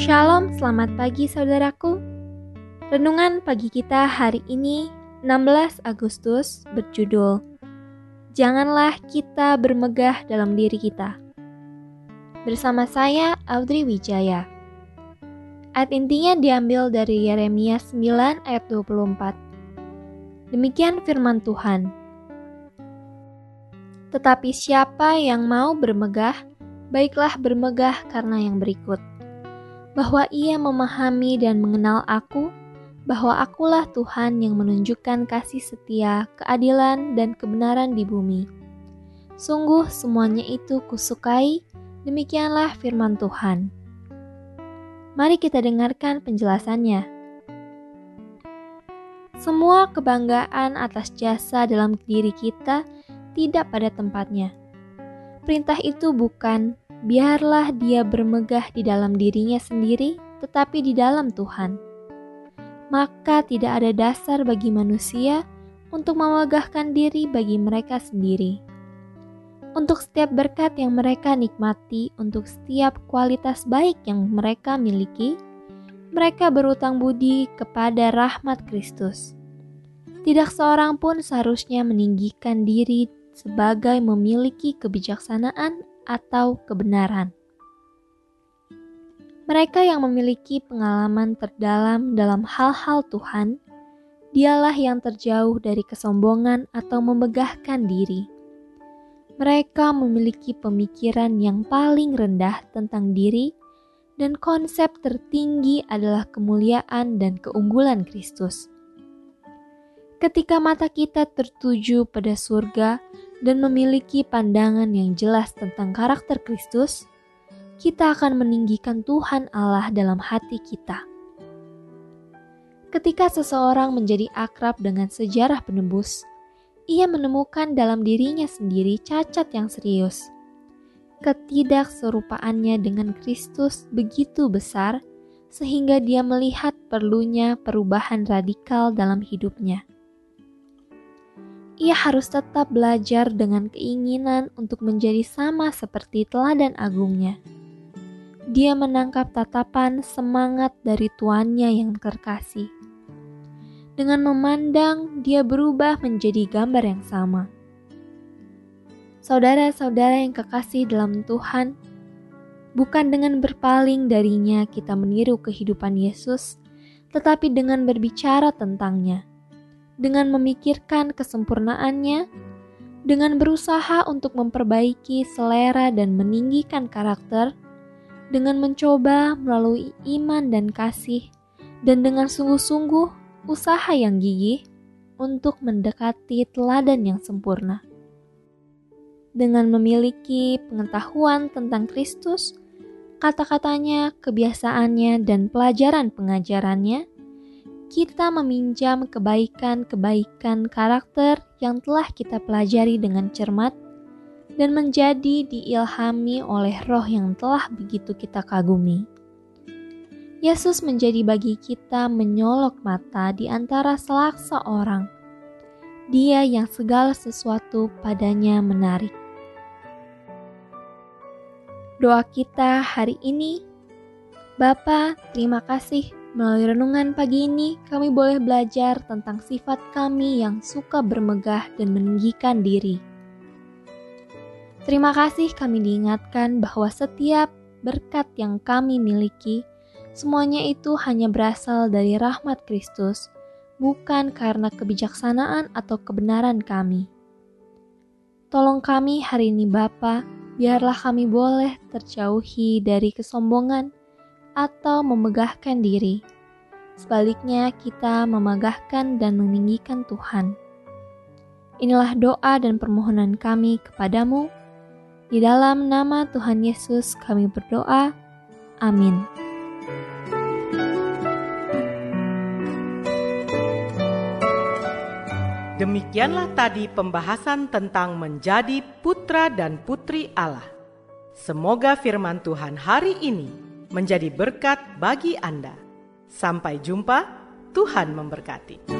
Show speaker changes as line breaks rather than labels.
Shalom, selamat pagi saudaraku. Renungan pagi kita hari ini 16 Agustus berjudul Janganlah kita bermegah dalam diri kita. Bersama saya Audrey Wijaya. Ayat intinya diambil dari Yeremia 9 ayat 24. Demikian firman Tuhan. Tetapi siapa yang mau bermegah, baiklah bermegah karena yang berikut bahwa ia memahami dan mengenal aku, bahwa akulah Tuhan yang menunjukkan kasih setia, keadilan, dan kebenaran di bumi. Sungguh semuanya itu kusukai, demikianlah firman Tuhan. Mari kita dengarkan penjelasannya. Semua kebanggaan atas jasa dalam diri kita tidak pada tempatnya. Perintah itu bukan biarlah dia bermegah di dalam dirinya sendiri, tetapi di dalam Tuhan. Maka tidak ada dasar bagi manusia untuk memegahkan diri bagi mereka sendiri. Untuk setiap berkat yang mereka nikmati, untuk setiap kualitas baik yang mereka miliki, mereka berutang budi kepada rahmat Kristus. Tidak seorang pun seharusnya meninggikan diri sebagai memiliki kebijaksanaan atau kebenaran. Mereka yang memiliki pengalaman terdalam dalam hal-hal Tuhan, dialah yang terjauh dari kesombongan atau memegahkan diri. Mereka memiliki pemikiran yang paling rendah tentang diri, dan konsep tertinggi adalah kemuliaan dan keunggulan Kristus. Ketika mata kita tertuju pada surga dan memiliki pandangan yang jelas tentang karakter Kristus, kita akan meninggikan Tuhan Allah dalam hati kita. Ketika seseorang menjadi akrab dengan sejarah penebus, ia menemukan dalam dirinya sendiri cacat yang serius. Ketidakserupaannya dengan Kristus begitu besar sehingga dia melihat perlunya perubahan radikal dalam hidupnya ia harus tetap belajar dengan keinginan untuk menjadi sama seperti teladan agungnya. Dia menangkap tatapan semangat dari tuannya yang terkasih. Dengan memandang, dia berubah menjadi gambar yang sama. Saudara-saudara yang kekasih dalam Tuhan, bukan dengan berpaling darinya kita meniru kehidupan Yesus, tetapi dengan berbicara tentangnya dengan memikirkan kesempurnaannya, dengan berusaha untuk memperbaiki selera dan meninggikan karakter, dengan mencoba melalui iman dan kasih, dan dengan sungguh-sungguh usaha yang gigih untuk mendekati teladan yang sempurna. Dengan memiliki pengetahuan tentang Kristus, kata-katanya, kebiasaannya, dan pelajaran pengajarannya, kita meminjam kebaikan-kebaikan karakter yang telah kita pelajari dengan cermat dan menjadi diilhami oleh roh yang telah begitu kita kagumi. Yesus menjadi bagi kita menyolok mata di antara selaksa orang. Dia yang segala sesuatu padanya menarik. Doa kita hari ini, Bapa, terima kasih Melalui renungan pagi ini, kami boleh belajar tentang sifat kami yang suka bermegah dan meninggikan diri. Terima kasih kami diingatkan bahwa setiap berkat yang kami miliki, semuanya itu hanya berasal dari rahmat Kristus, bukan karena kebijaksanaan atau kebenaran kami. Tolong kami hari ini Bapa, biarlah kami boleh terjauhi dari kesombongan, atau memegahkan diri. Sebaliknya, kita memegahkan dan meninggikan Tuhan. Inilah doa dan permohonan kami kepadamu. Di dalam nama Tuhan Yesus kami berdoa. Amin.
Demikianlah tadi pembahasan tentang menjadi putra dan putri Allah. Semoga firman Tuhan hari ini menjadi berkat bagi Anda. Sampai jumpa, Tuhan memberkati.